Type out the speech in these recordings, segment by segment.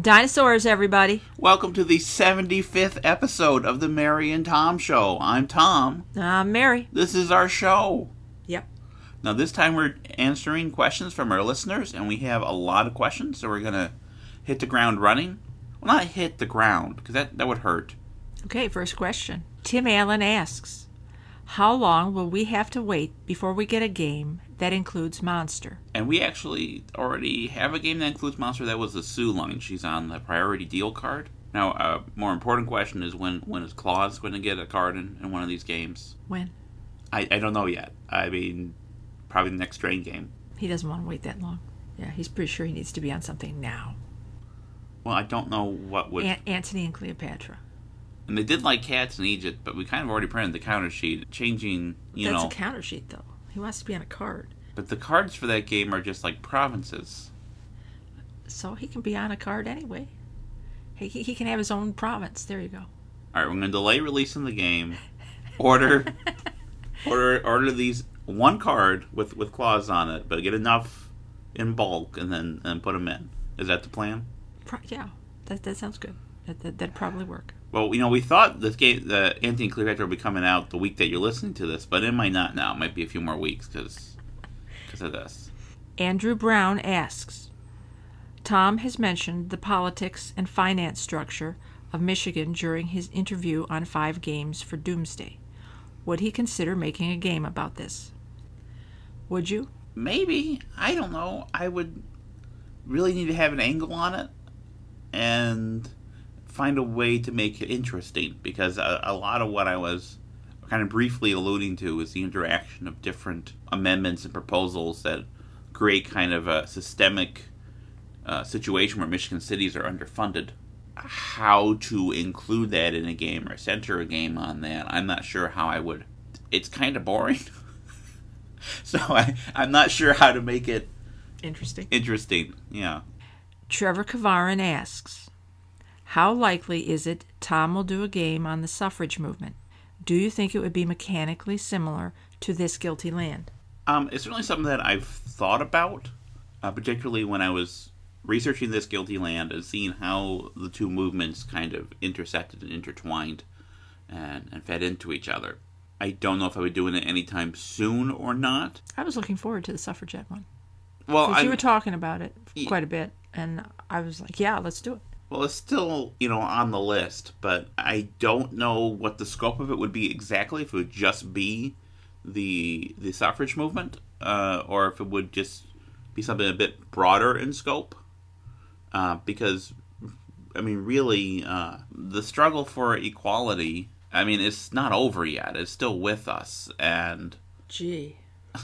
Dinosaurs, everybody. Welcome to the 75th episode of the Mary and Tom Show. I'm Tom. I'm Mary. This is our show. Yep. Now, this time we're answering questions from our listeners, and we have a lot of questions, so we're going to hit the ground running. Well, not hit the ground, because that, that would hurt. Okay, first question. Tim Allen asks How long will we have to wait before we get a game that includes Monster? And we actually already have a game that includes Monster. That was the Soo Line. She's on the priority deal card. Now, a more important question is when when is Claws going to get a card in, in one of these games? When? I, I don't know yet. I mean, probably the next train game. He doesn't want to wait that long. Yeah, he's pretty sure he needs to be on something now. Well, I don't know what would. An- Antony and Cleopatra. And they did like cats in Egypt, but we kind of already printed the counter sheet, changing, you That's know. a counter sheet, though. He wants to be on a card. But the cards for that game are just like provinces. So he can be on a card anyway. He, he he can have his own province. There you go. All right, we're going to delay releasing the game. Order, order, order these one card with with claws on it, but get enough in bulk, and then and put them in. Is that the plan? Pro- yeah, that, that sounds good. That, that, that'd probably work. Well, you know, we thought this game, the Antony and Cleopatra, would be coming out the week that you're listening to this, but it might not now. It might be a few more weeks because because of this. Andrew Brown asks Tom has mentioned the politics and finance structure of Michigan during his interview on Five Games for Doomsday. Would he consider making a game about this? Would you? Maybe I don't know. I would really need to have an angle on it and find a way to make it interesting because a, a lot of what I was kind of briefly alluding to is the interaction of different amendments and proposals that create kind of a systemic uh, situation where Michigan cities are underfunded. How to include that in a game or center a game on that, I'm not sure how I would. It's kind of boring. so I, I'm not sure how to make it Interesting. interesting. Yeah. Trevor Kavarin asks How likely is it Tom will do a game on the suffrage movement? Do you think it would be mechanically similar to This Guilty Land? Um, it's certainly something that I've thought about, uh, particularly when I was researching this guilty land and seeing how the two movements kind of intersected and intertwined and, and fed into each other. I don't know if I would do it anytime soon or not. I was looking forward to the suffragette one. Well, you were talking about it quite a bit, and I was like, yeah, let's do it. Well, it's still, you know, on the list, but I don't know what the scope of it would be exactly. If it would just be the the suffrage movement, uh, or if it would just be something a bit broader in scope. Uh, because, I mean, really, uh, the struggle for equality. I mean, it's not over yet. It's still with us, and Gee.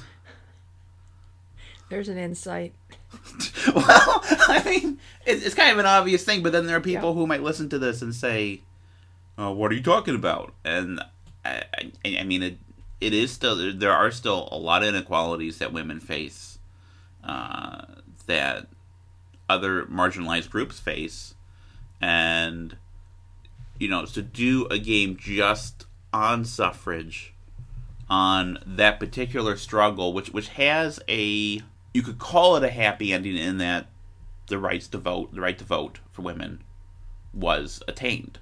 There's an insight. well, I mean, it's, it's kind of an obvious thing, but then there are people Yeah. who might listen to this and say, uh, "What are you talking about?" And I, I, I mean, it it is still there are still a lot of inequalities that women face, uh, that other marginalized groups face, and you know, to do a game just on suffrage, on that particular struggle, which which has a you could call it a happy ending in that the rights to vote, the right to vote for women, was attained.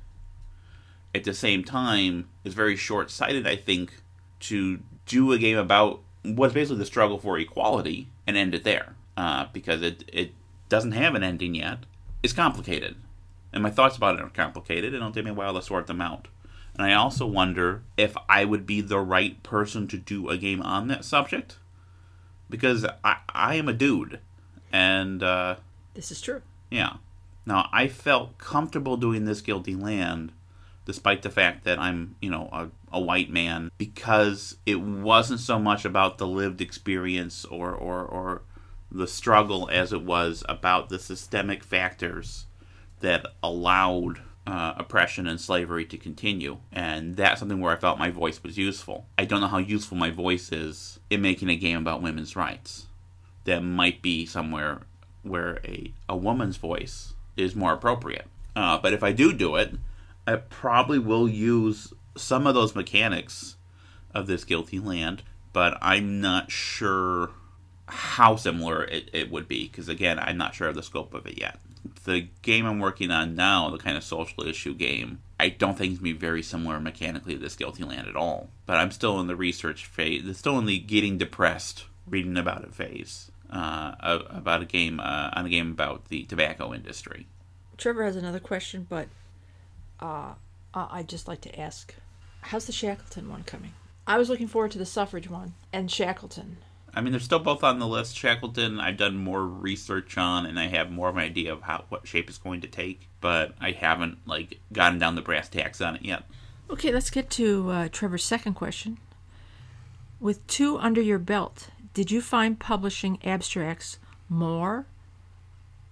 At the same time, it's very short sighted, I think, to do a game about what's basically the struggle for equality and end it there, uh, because it it doesn't have an ending yet. It's complicated, and my thoughts about it are complicated. It'll take me a while to sort them out. And I also wonder if I would be the right person to do a game on that subject, because I I am a dude, and uh, This is true. yeah. Now I felt comfortable doing this guilty land, despite the fact that I'm you know a, a white man, because it wasn't so much about the lived experience or or or the struggle as it was about the systemic factors that allowed uh, oppression and slavery to continue. And that's something where I felt my voice was useful. I don't know how useful my voice is in making a game about women's rights. That might be somewhere where a, a woman's voice is more appropriate. Uh, but if I do do it, I probably will use some of those mechanics of this guilty land, but I'm not sure how similar it, it would be because again i'm not sure of the scope of it yet the game I'm working on now, the kind of social issue game, I don't think it's going to be very similar mechanically to this Guilty Land at all. But I'm still in the research phase, it's still in the getting depressed, reading about it phase. Uh, about a game uh, on a game about the tobacco industry. Trevor has another question, but uh, I'd just like to ask, how's the Shackleton one coming? I was looking forward to the suffrage one and Shackleton. I mean, they're still both on the list. Shackleton, I've done more research on, and I have more of an idea of how what shape it's going to take, but I haven't like gotten down the brass tacks on it yet. Okay, let's get to uh, Trevor's second question. With two under your belt, did you find publishing abstracts more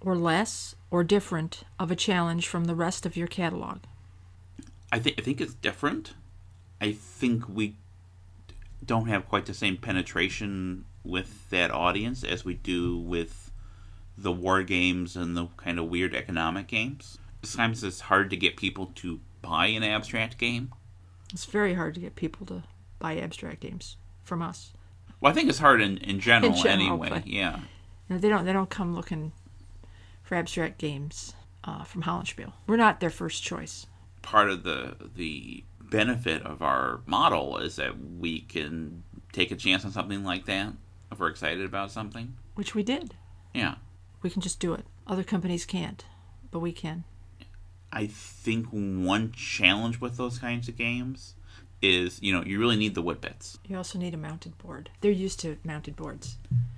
or less or different of a challenge from the rest of your catalog? I think I think it's different. I think we don't have quite the same penetration with that audience as we do with the war games and the kind of weird economic games. Sometimes it's hard to get people to buy an abstract game. It's very hard to get people to buy abstract games from us. Well, I think it's hard in, in general, in general anyway. Yeah. Know, they don't they don't come looking for abstract games uh, from Hollandspiele. We're not their first choice. Part of the the benefit of our model is that we can take a chance on something like that if we're excited about something. Which we did. Yeah. We can just do it. Other companies can't, but we can. I think one challenge with those kinds of games is, you know, you really need the wood bits. You also need a mounted board. They're used to mounted boards.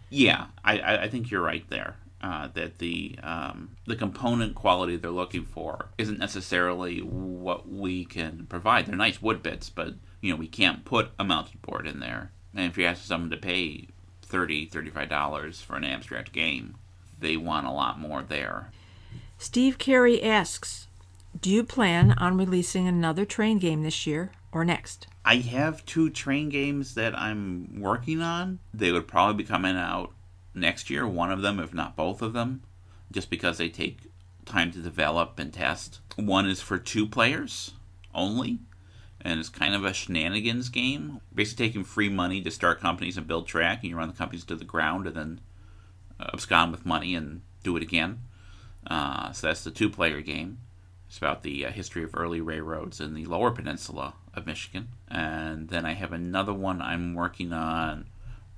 Yeah, I, I think you're right there uh, that the um, the component quality they're looking for isn't necessarily what we can provide. They're nice wood bits, but you know we can't put a mounted board in there. And if you ask someone to pay 30 $35 for an abstract game, they want a lot more there. Steve Carey asks, do you plan on releasing another train game this year or next? I have two train games that I'm working on. They would probably be coming out next year, one of them, if not both of them, just because they take time to develop and test. One is for two players only, and it's kind of a shenanigans game. Basically, taking free money to start companies and build track, and you run the companies to the ground and then uh, abscond with money and do it again. Uh, so that's the two player game. It's about the uh, history of early railroads in the lower peninsula of Michigan. And then I have another one I'm working on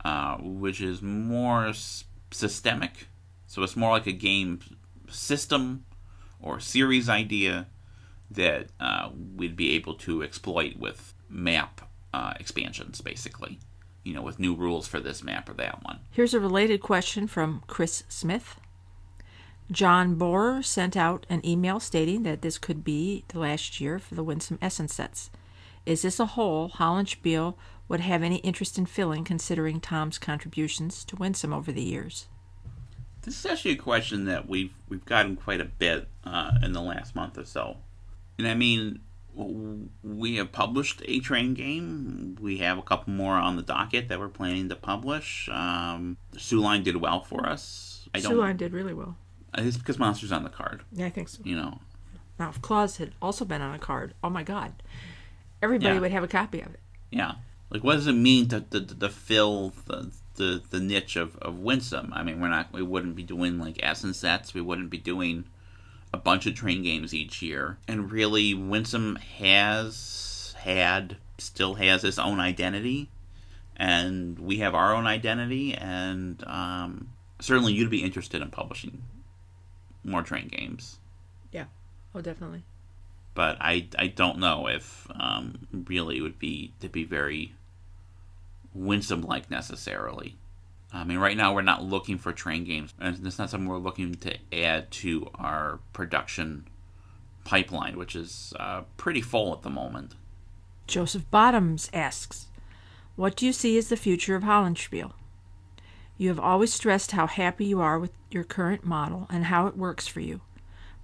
uh, which is more s- systemic. So it's more like a game system or series idea that uh, we'd be able to exploit with map uh, expansions, basically. You know, with new rules for this map or that one. Here's a related question from Chris Smith. John Bohrer sent out an email stating that this could be the last year for the Winsome Essen sets. Is this a hole Hollandspiele would have any interest in filling, considering Tom's contributions to Winsome over the years? This is actually a question that we've we've gotten quite a bit uh, in the last month or so, and I mean, we have published a train game. We have a couple more on the docket that we're planning to publish. Um, Soo Line did well for us. I Soo Line did really well. It's because Monsters on the card. Yeah, I think so. You know. Now, if Claws had also been on a card, oh my God, everybody yeah. would have a copy of it. Yeah. Like, what does it mean to, to, to fill the, the, the niche of, of Winsome? I mean, we're not, we wouldn't be doing like Essen sets. We wouldn't be doing a bunch of train games each year. And really, Winsome has had, still has its own identity. And we have our own identity. And um, certainly, you'd be interested in publishing more train games. Yeah. Oh, definitely but I, I don't know if um, really it would be to be very winsome like necessarily. I mean, right now we're not looking for train games, and it's not something we're looking to add to our production pipeline, which is uh, pretty full at the moment. Joseph Bottoms asks, "What do you see as the future of Hollandspiele? You have always stressed how happy you are with your current model and how it works for you.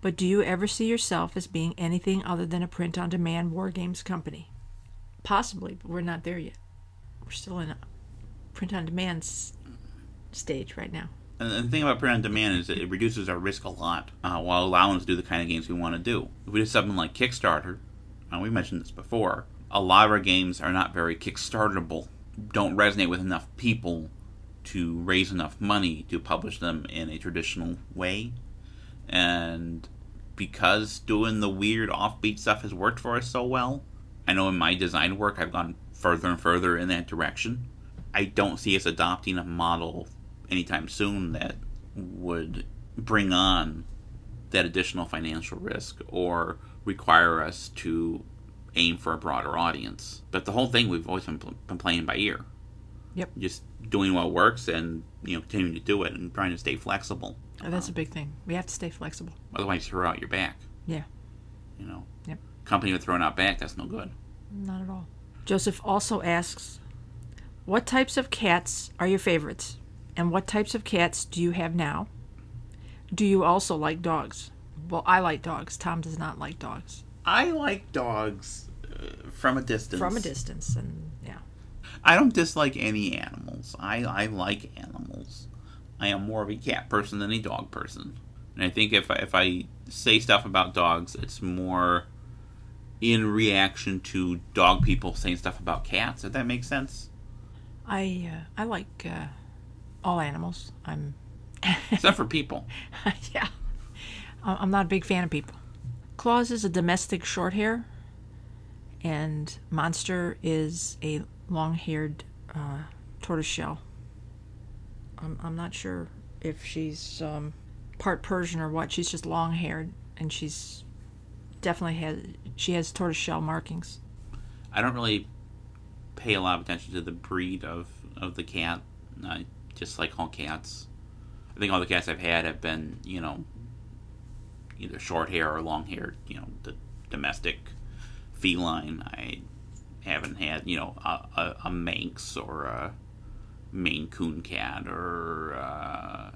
But do you ever see yourself as being anything other than a print on demand war games company? Possibly, but we're not there yet. We're still in a print on demand s- stage right now. And the thing about print on demand is that it reduces our risk a lot uh, while allowing us to do the kind of games we want to do. If we do something like Kickstarter, uh, we mentioned this before, a lot of our games are not very Kickstarterable, don't resonate with enough people to raise enough money to publish them in a traditional way And because doing the weird offbeat stuff has worked for us so well, I know in my design work I've gone further and further in that direction. I don't see us adopting a model anytime soon that would bring on that additional financial risk or require us to aim for a broader audience. But the whole thing we've always been, been playing by ear. Yep. Just doing what works and you know continuing to do it and trying to stay flexible. Oh, that's a big thing. We have to stay flexible. Otherwise, you throw out your back. Yeah. You know. Yep. Company with throwing out back, that's no good. Not at all. Joseph also asks, "What types of cats are your favorites, and what types of cats do you have now? Do you also like dogs?" Well, I like dogs. Tom does not like dogs. I like dogs uh, from a distance. From a distance, and yeah. I don't dislike any animals. I, I like animals. I am more of a cat person than a dog person. And I think if I, if I say stuff about dogs, it's more in reaction to dog people saying stuff about cats. If that makes sense. I uh, I like uh, all animals. I'm Except for people. yeah. I'm not a big fan of people. Claws is a domestic short hair, and Monster is a long haired uh, tortoiseshell. I'm, I'm not sure if she's um, part Persian or what. She's just long haired, and she's definitely has she has tortoiseshell markings. I don't really pay a lot of attention to the breed of, of the cat. I just like all cats. I think all the cats I've had have been, you know, either short hair or long hair, you know, the domestic feline. I haven't had, you know, a, a, a Manx or a Maine Coon cat or, uh,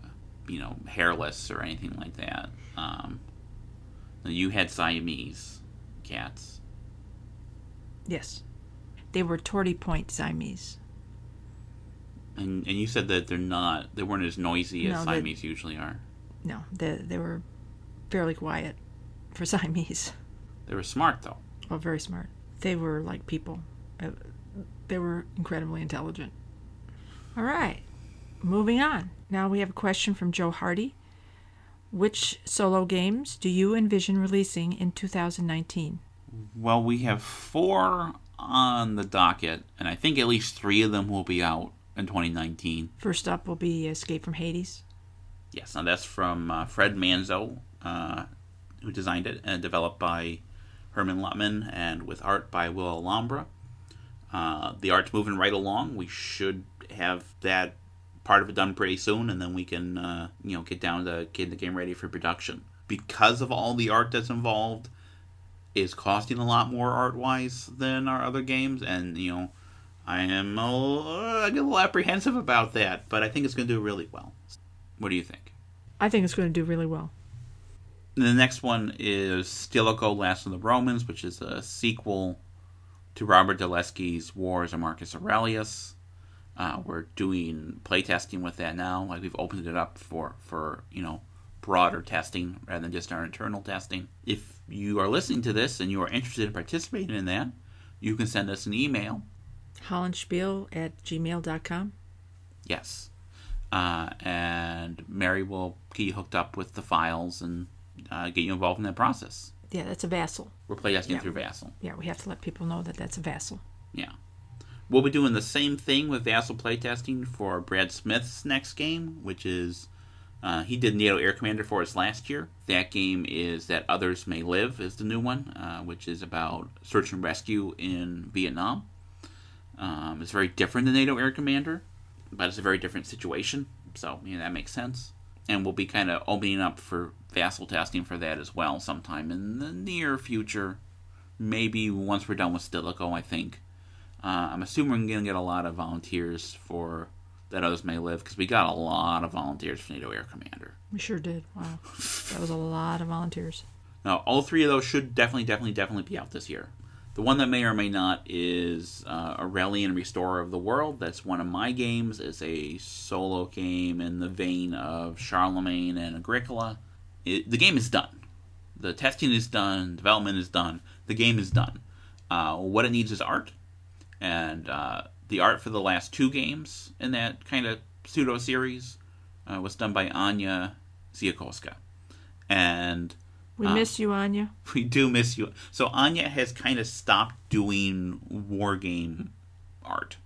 you know, hairless or anything like that. Um, you had Siamese cats. Yes, they were Tortie Point Siamese. And and you said that they're not they weren't as noisy No, as they- Siamese usually are. No, they they were fairly quiet for Siamese. They were smart though. Oh, very smart. They were like people. Uh, They were incredibly intelligent. All right, moving on. Now we have a question from Joe Hardy. Which solo games do you envision releasing in 2019? Well, we have four on the docket, and I think at least three of them will be out in 2019. First up will be Escape from Hades. Yes, now that's from uh, Fred Manzo, uh, who designed it and developed by Herman Luttmann and with art by Will Alhambra. Uh, the art's moving right along. We should have that part of it done pretty soon, and then we can, uh, you know, get down to getting the game ready for production. Because of all the art that's involved, is costing a lot more art wise than our other games, and you know, I am a, I get a little apprehensive about that, but I think it's going to do really well. What do you think? I think it's going to do really well. The next one is Stilicho Last of the Romans, which is a sequel to Robert DeLeskie's Wars of Marcus Aurelius. Uh, we're doing playtesting with that now. Like we've opened it up for, for you know broader testing rather than just our internal testing. If you are listening to this and you are interested in participating in that, you can send us an email. Hollandspiele at gmail.com. Yes. Uh, and Mary will get you hooked up with the files and uh, get you involved in that process. Yeah, that's a vassal. We're playtesting Yeah. through Vassal. Yeah, we have to let people know that that's a vassal. Yeah. We'll be doing the same thing with Vassal playtesting for Brad Smith's next game, which is uh, he did NATO Air Commander for us last year. That game is That Others May Live is the new one, uh, which is about search and rescue in Vietnam. Um, it's very different than NATO Air Commander, but it's a very different situation, so you know, that makes sense. And we'll be kind of opening up for Vassal testing for that as well sometime in the near future. Maybe once we're done with Stilicho, I think. Uh, I'm assuming we're going to get a lot of volunteers for that others may live because we got a lot of volunteers for NATO Air Commander. We sure did. Wow. that was a lot of volunteers. Now, all three of those should definitely, definitely, definitely be out this year. The one that may or may not is uh, Aurelian Restorer of the World. That's one of my games. It's a solo game in the vein of Charlemagne and Agricola. It, the game is done. The testing is done. Development is done. The game is done. Uh, what it needs is art, and uh, the art for the last two games in that kind of pseudo series uh, was done by Ania Ziolkowska and We Uh, miss you, Ania. we do miss you. So Ania has kind of stopped doing war game art.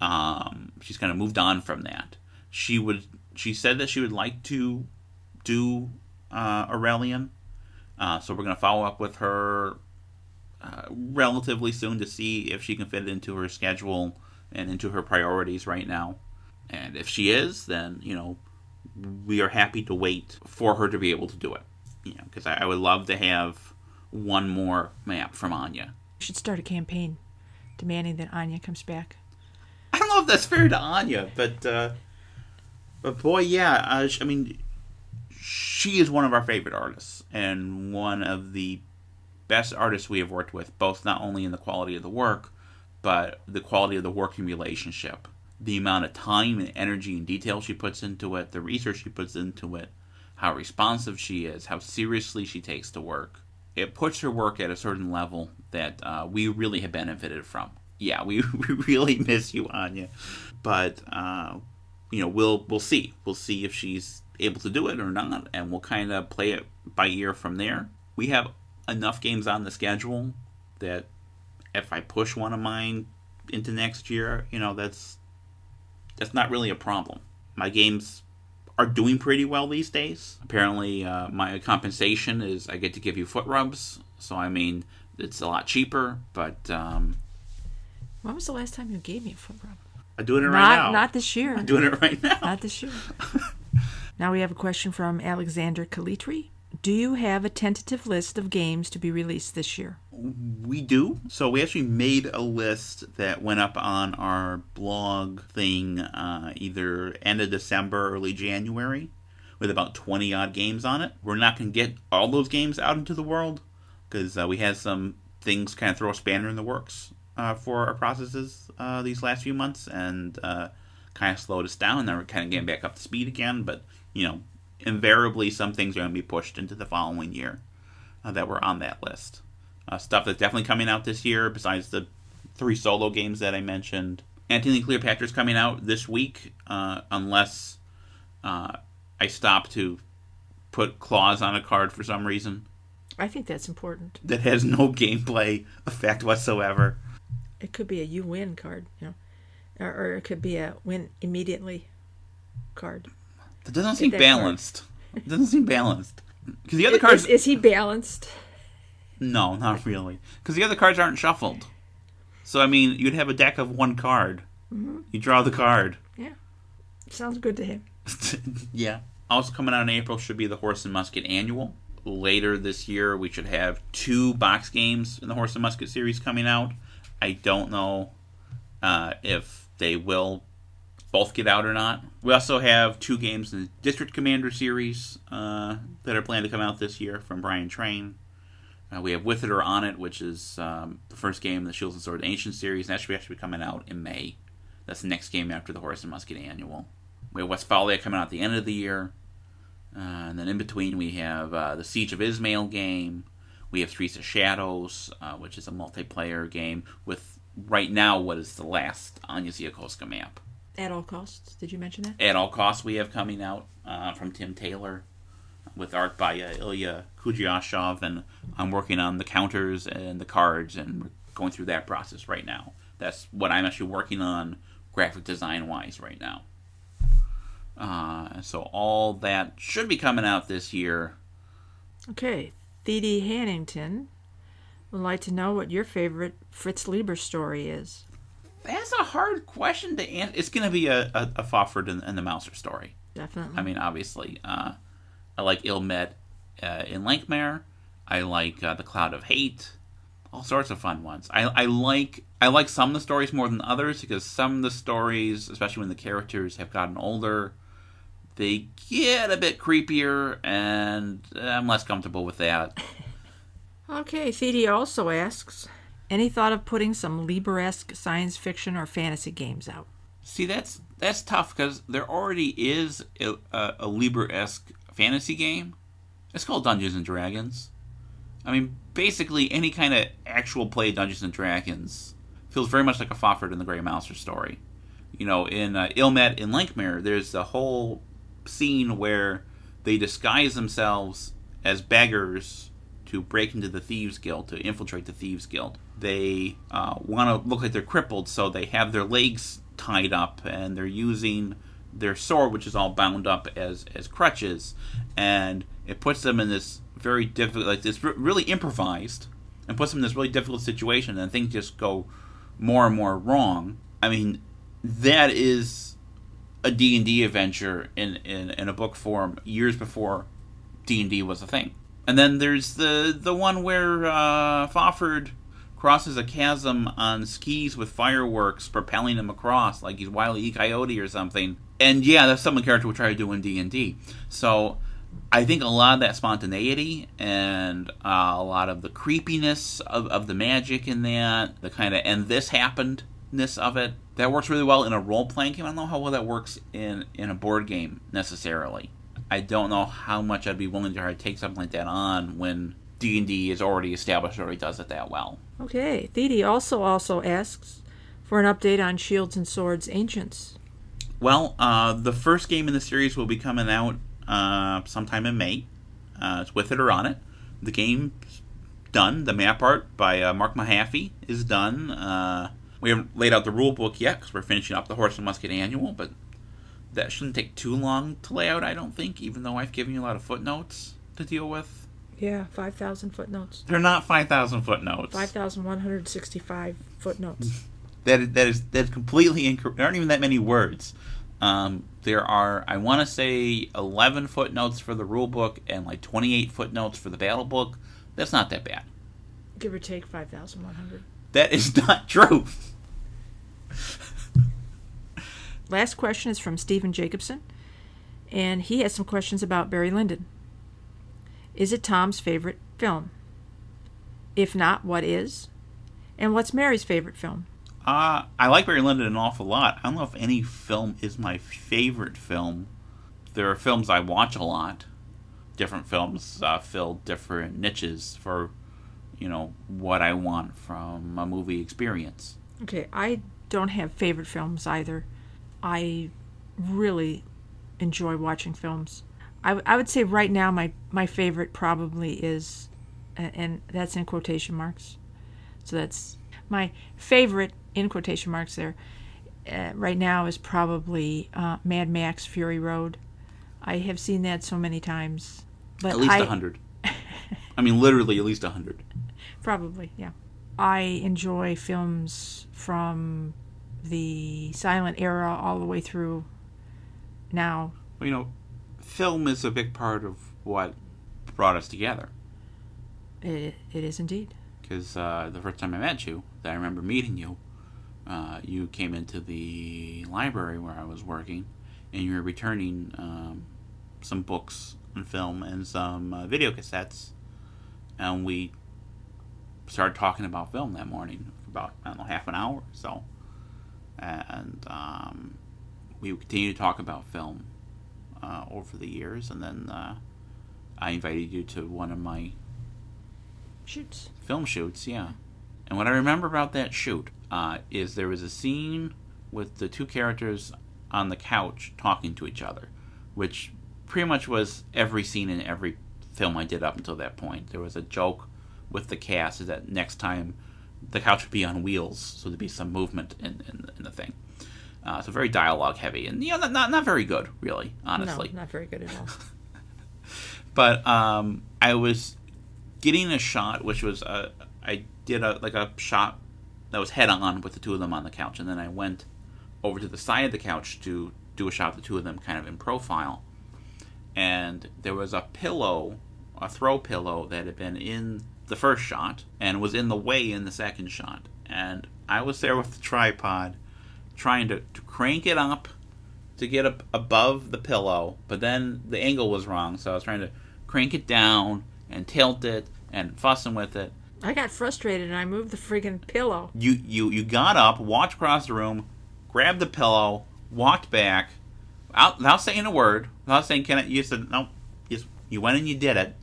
Um, she's kind of moved on from that. She would. She said that she would like to do uh, Aurelian. Uh, so we're going to follow up with her uh, relatively soon to see if she can fit it into her schedule and into her priorities right now. And if she is, then you know we are happy to wait for her to be able to do it. You know, because I, I would love to have one more map from Ania. We should start a campaign demanding that Ania comes back. I don't know if that's fair to Ania, but uh, but boy, yeah. Uh, I mean, she is one of our favorite artists and one of the best artists we have worked with, both not only in the quality of the work, but the quality of the working relationship. The amount of time and energy and detail she puts into it, the research she puts into it, how responsive she is, how seriously she takes to work. It puts her work at a certain level that uh, we really have benefited from. Yeah, we, we really miss you, Ania, but uh, you know we'll we'll see. We'll see if she's able to do it or not, and we'll kind of play it by ear from there. We have enough games on the schedule that if I push one of mine into next year, you know that's that's not really a problem. My games are doing pretty well these days. Apparently, uh, my compensation is I get to give you foot rubs, so I mean it's a lot cheaper, but um, When was the last time you gave me a foot rub? I'm doing it right now. not this year. I'm doing it right now. Not this year. now we have a question from Alexander Kalitri. Do you have a tentative list of games to be released this year? We do. So we actually made a list that went up on our blog thing uh, either end of December, early January, with about 20 odd games on it. We're not going to get all those games out into the world because uh, we had some things kind of throw a spanner in the works uh, for our processes uh, these last few months and uh, kind of slowed us down. And now we're kind of getting back up to speed again, but you know, invariably some things are going to be pushed into the following year uh, that were on that list. Uh, stuff that's definitely coming out this year, besides the three solo games that I mentioned. Antony Cleopatra's coming out this week, uh, unless uh, I stop to put claws on a card for some reason I think that's important. that has no gameplay effect whatsoever. It could be a you win card, you know, or, or it could be a win immediately card. That doesn't seem that balanced. It doesn't seem balanced. Because the other Is, cards, is he balanced? No, not really. Because the other cards aren't shuffled. So I mean, you'd have a deck of one card. You draw the card. Yeah, sounds good to him. yeah. Also coming out in April should be the Horse and Musket Annual. Later this year, we should have two box games in the Horse and Musket series coming out. I don't know uh, if they will both get out or not. We also have two games in the District Commander series uh, that are planned to come out this year from Brian Train. Uh, we have With It or On It, which is um, the first game in the Shields and Swords Ancient series, and that should be actually be coming out in May. That's the next game after the Horse and Musket Annual. We have Westphalia coming out at the end of the year. Uh, and then in between, we have uh, the Siege of Ismail game. We have Streets of Shadows, uh, which is a multiplayer game with right now what is the last Ania Ziolkowska map. At all costs. Did you mention that? At all costs, we have coming out uh, from Tim Taylor with art by uh, Ilya Kudriashov, and I'm working on the counters and the cards, and we're going through that process right now. That's what I'm actually working on graphic design wise right now. Uh, so all that should be coming out this year. Okay, Thede Hannington would like to know what your favorite Fritz Leiber story is. That's a hard question to answer. It's going to be a, a, a Fafhrd and, and the Mouser story. Definitely. I mean, obviously, uh, I like Ill Met uh, in Lankhmar. I like uh, the Cloud of Hate. All sorts of fun ones. I, I like I like some of the stories more than others because some of the stories, especially when the characters have gotten older, they get a bit creepier, and I'm less comfortable with that. Okay, Thede also asks, any thought of putting some Leiber-esque science fiction or fantasy games out? See, that's that's tough because there already is a, a, a Leiber-esque fantasy game. It's called Dungeons and Dragons. I mean, basically any kind of actual play Dungeons and Dragons feels very much like a Fafhrd and the Grey Mouser story. You know, in uh, Ill Met in Lankhmar, there's a whole scene where they disguise themselves as beggars to break into the thieves guild to infiltrate the thieves guild. They uh, want to look like they're crippled, so they have their legs tied up and they're using their sword, which is all bound up as as crutches, and it puts them in this very difficult, like this really improvised, and puts them in this really difficult situation, and things just go more and more wrong. I mean, that is a D&D adventure in, in, in a book form years before D&D was a thing. And then there's the the one where uh, Fafhrd crosses a chasm on skis with fireworks propelling him across like he's Wile E. Coyote or something. And yeah, that's something a character would try to do in D&D. So I think a lot of that spontaneity and uh, a lot of the creepiness of, of the magic in that, the kind of and this happenedness of it, that works really well in a role playing game. I don't know how well that works in in a board game necessarily. I don't know how much I'd be willing to try to take something like that on when D and D is already established, already does it that well. Okay, Thede also also asks for an update on Shields and Swords Ancients. Well, uh, the first game in the series will be coming out uh, sometime in May. Uh, it's with it or on it. The game's done. The map art by uh, Mark Mahaffey is done. Uh, we haven't laid out the rule book yet because we're finishing up the Horse and Musket Annual, but that shouldn't take too long to lay out, I don't think, even though I've given you a lot of footnotes to deal with. Yeah, 5,000 footnotes. They're not 5,000 footnotes. 5,165 footnotes. that, is, that is that's completely incorrect. There aren't even that many words. Um, there are, I want to say, 11 footnotes for the rule book and like 28 footnotes for the battle book. That's not that bad. Give or take 5,100. That is not true. Last question is from Stephen Jacobson, and he has some questions about Barry Lyndon. Is it Tom's favorite film? If not, what is? And what's Mary's favorite film? Uh, I like Barry Lyndon an awful lot. I don't know if any film is my favorite film. There are films I watch a lot. Different films uh, fill different niches for, you know, what I want from a movie experience. Okay, I don't have favorite films either. I really enjoy watching films. I, I would say right now my, my favorite probably is, and that's in quotation marks. So that's my favorite in quotation marks there. Uh, right now is probably uh, Mad Max Fury Road. I have seen that so many times. But at least a hundred. I mean, literally at least a hundred. Probably, yeah. I enjoy films from the silent era all the way through now. Well, you know, film is a big part of what brought us together. It, it is indeed. Because uh, the first time I met you, that I remember meeting you, uh, you came into the library where I was working, and you were returning um, some books and film and some uh, video cassettes, and we started talking about film that morning for about I don't know half an hour or so and um, we continue to talk about film uh, over the years, and then uh, I invited you to one of my shoots, film shoots, yeah. And what I remember about that shoot uh, is there was a scene with the two characters on the couch talking to each other, which pretty much was every scene in every film I did up until that point. There was a joke with the cast is that next time the couch would be on wheels, so there'd be some movement in, in, in the thing. Uh, so very dialogue heavy, and you know, not, not not very good, really, honestly. No, not very good at all. but um, I was getting a shot, which was uh, I did a like a shot that was head on with the two of them on the couch, and then I went over to the side of the couch to do a shot of the two of them kind of in profile, and there was a pillow, a throw pillow that had been in the first shot and was in the way in the second shot. And I was there with the tripod trying to, to crank it up to get up above the pillow, but then the angle was wrong, so I was trying to crank it down and tilt it and fussing with it. I got frustrated and I moved the friggin' pillow. You you you got up, walked across the room, grabbed the pillow, walked back, out, without saying a word, without saying can I. You said no. You, you went and you did it.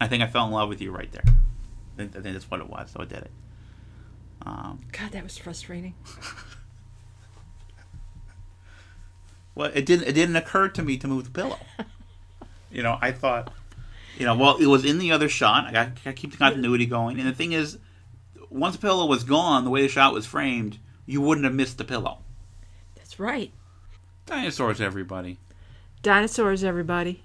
I think I fell in love with you right there. I think, I think that's what it was, so I did it. Um, God, that was frustrating. well, it didn't. It didn't occur to me to move the pillow. You know, I thought, you know, well, it was in the other shot. I got to keep the continuity going. And the thing is, once the pillow was gone, the way the shot was framed, you wouldn't have missed the pillow. That's right. Dinosaurs, everybody. Dinosaurs, everybody.